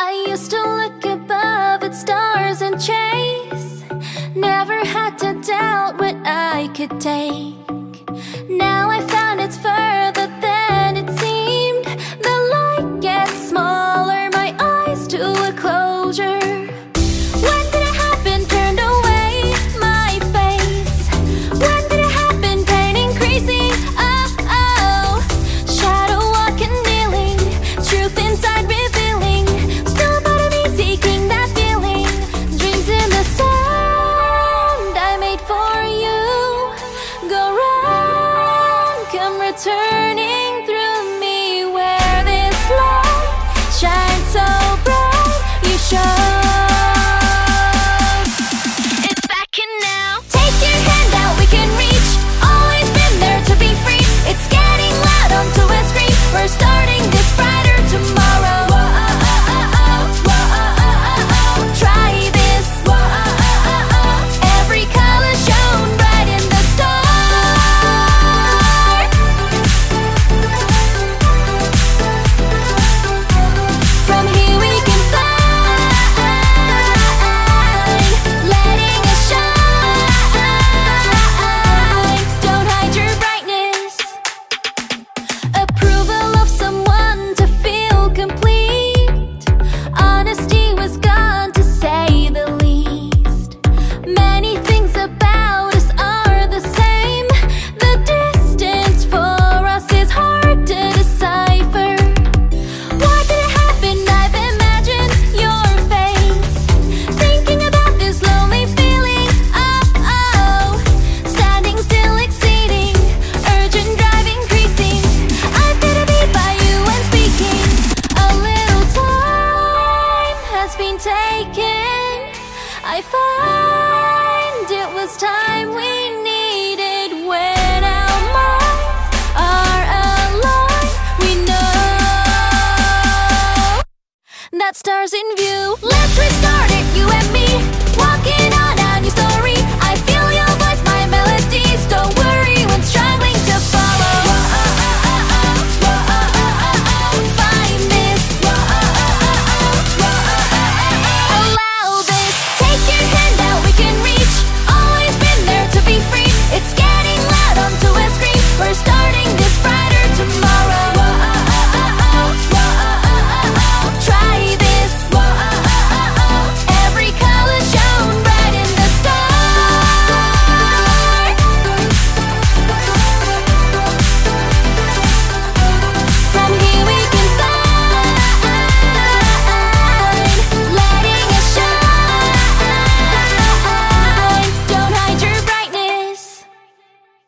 I used to look above at stars and chase. Never had to doubt what I could take. I find it was time we needed when our minds are aligned. We know that stars in view. Let's restart it, you and me, walking.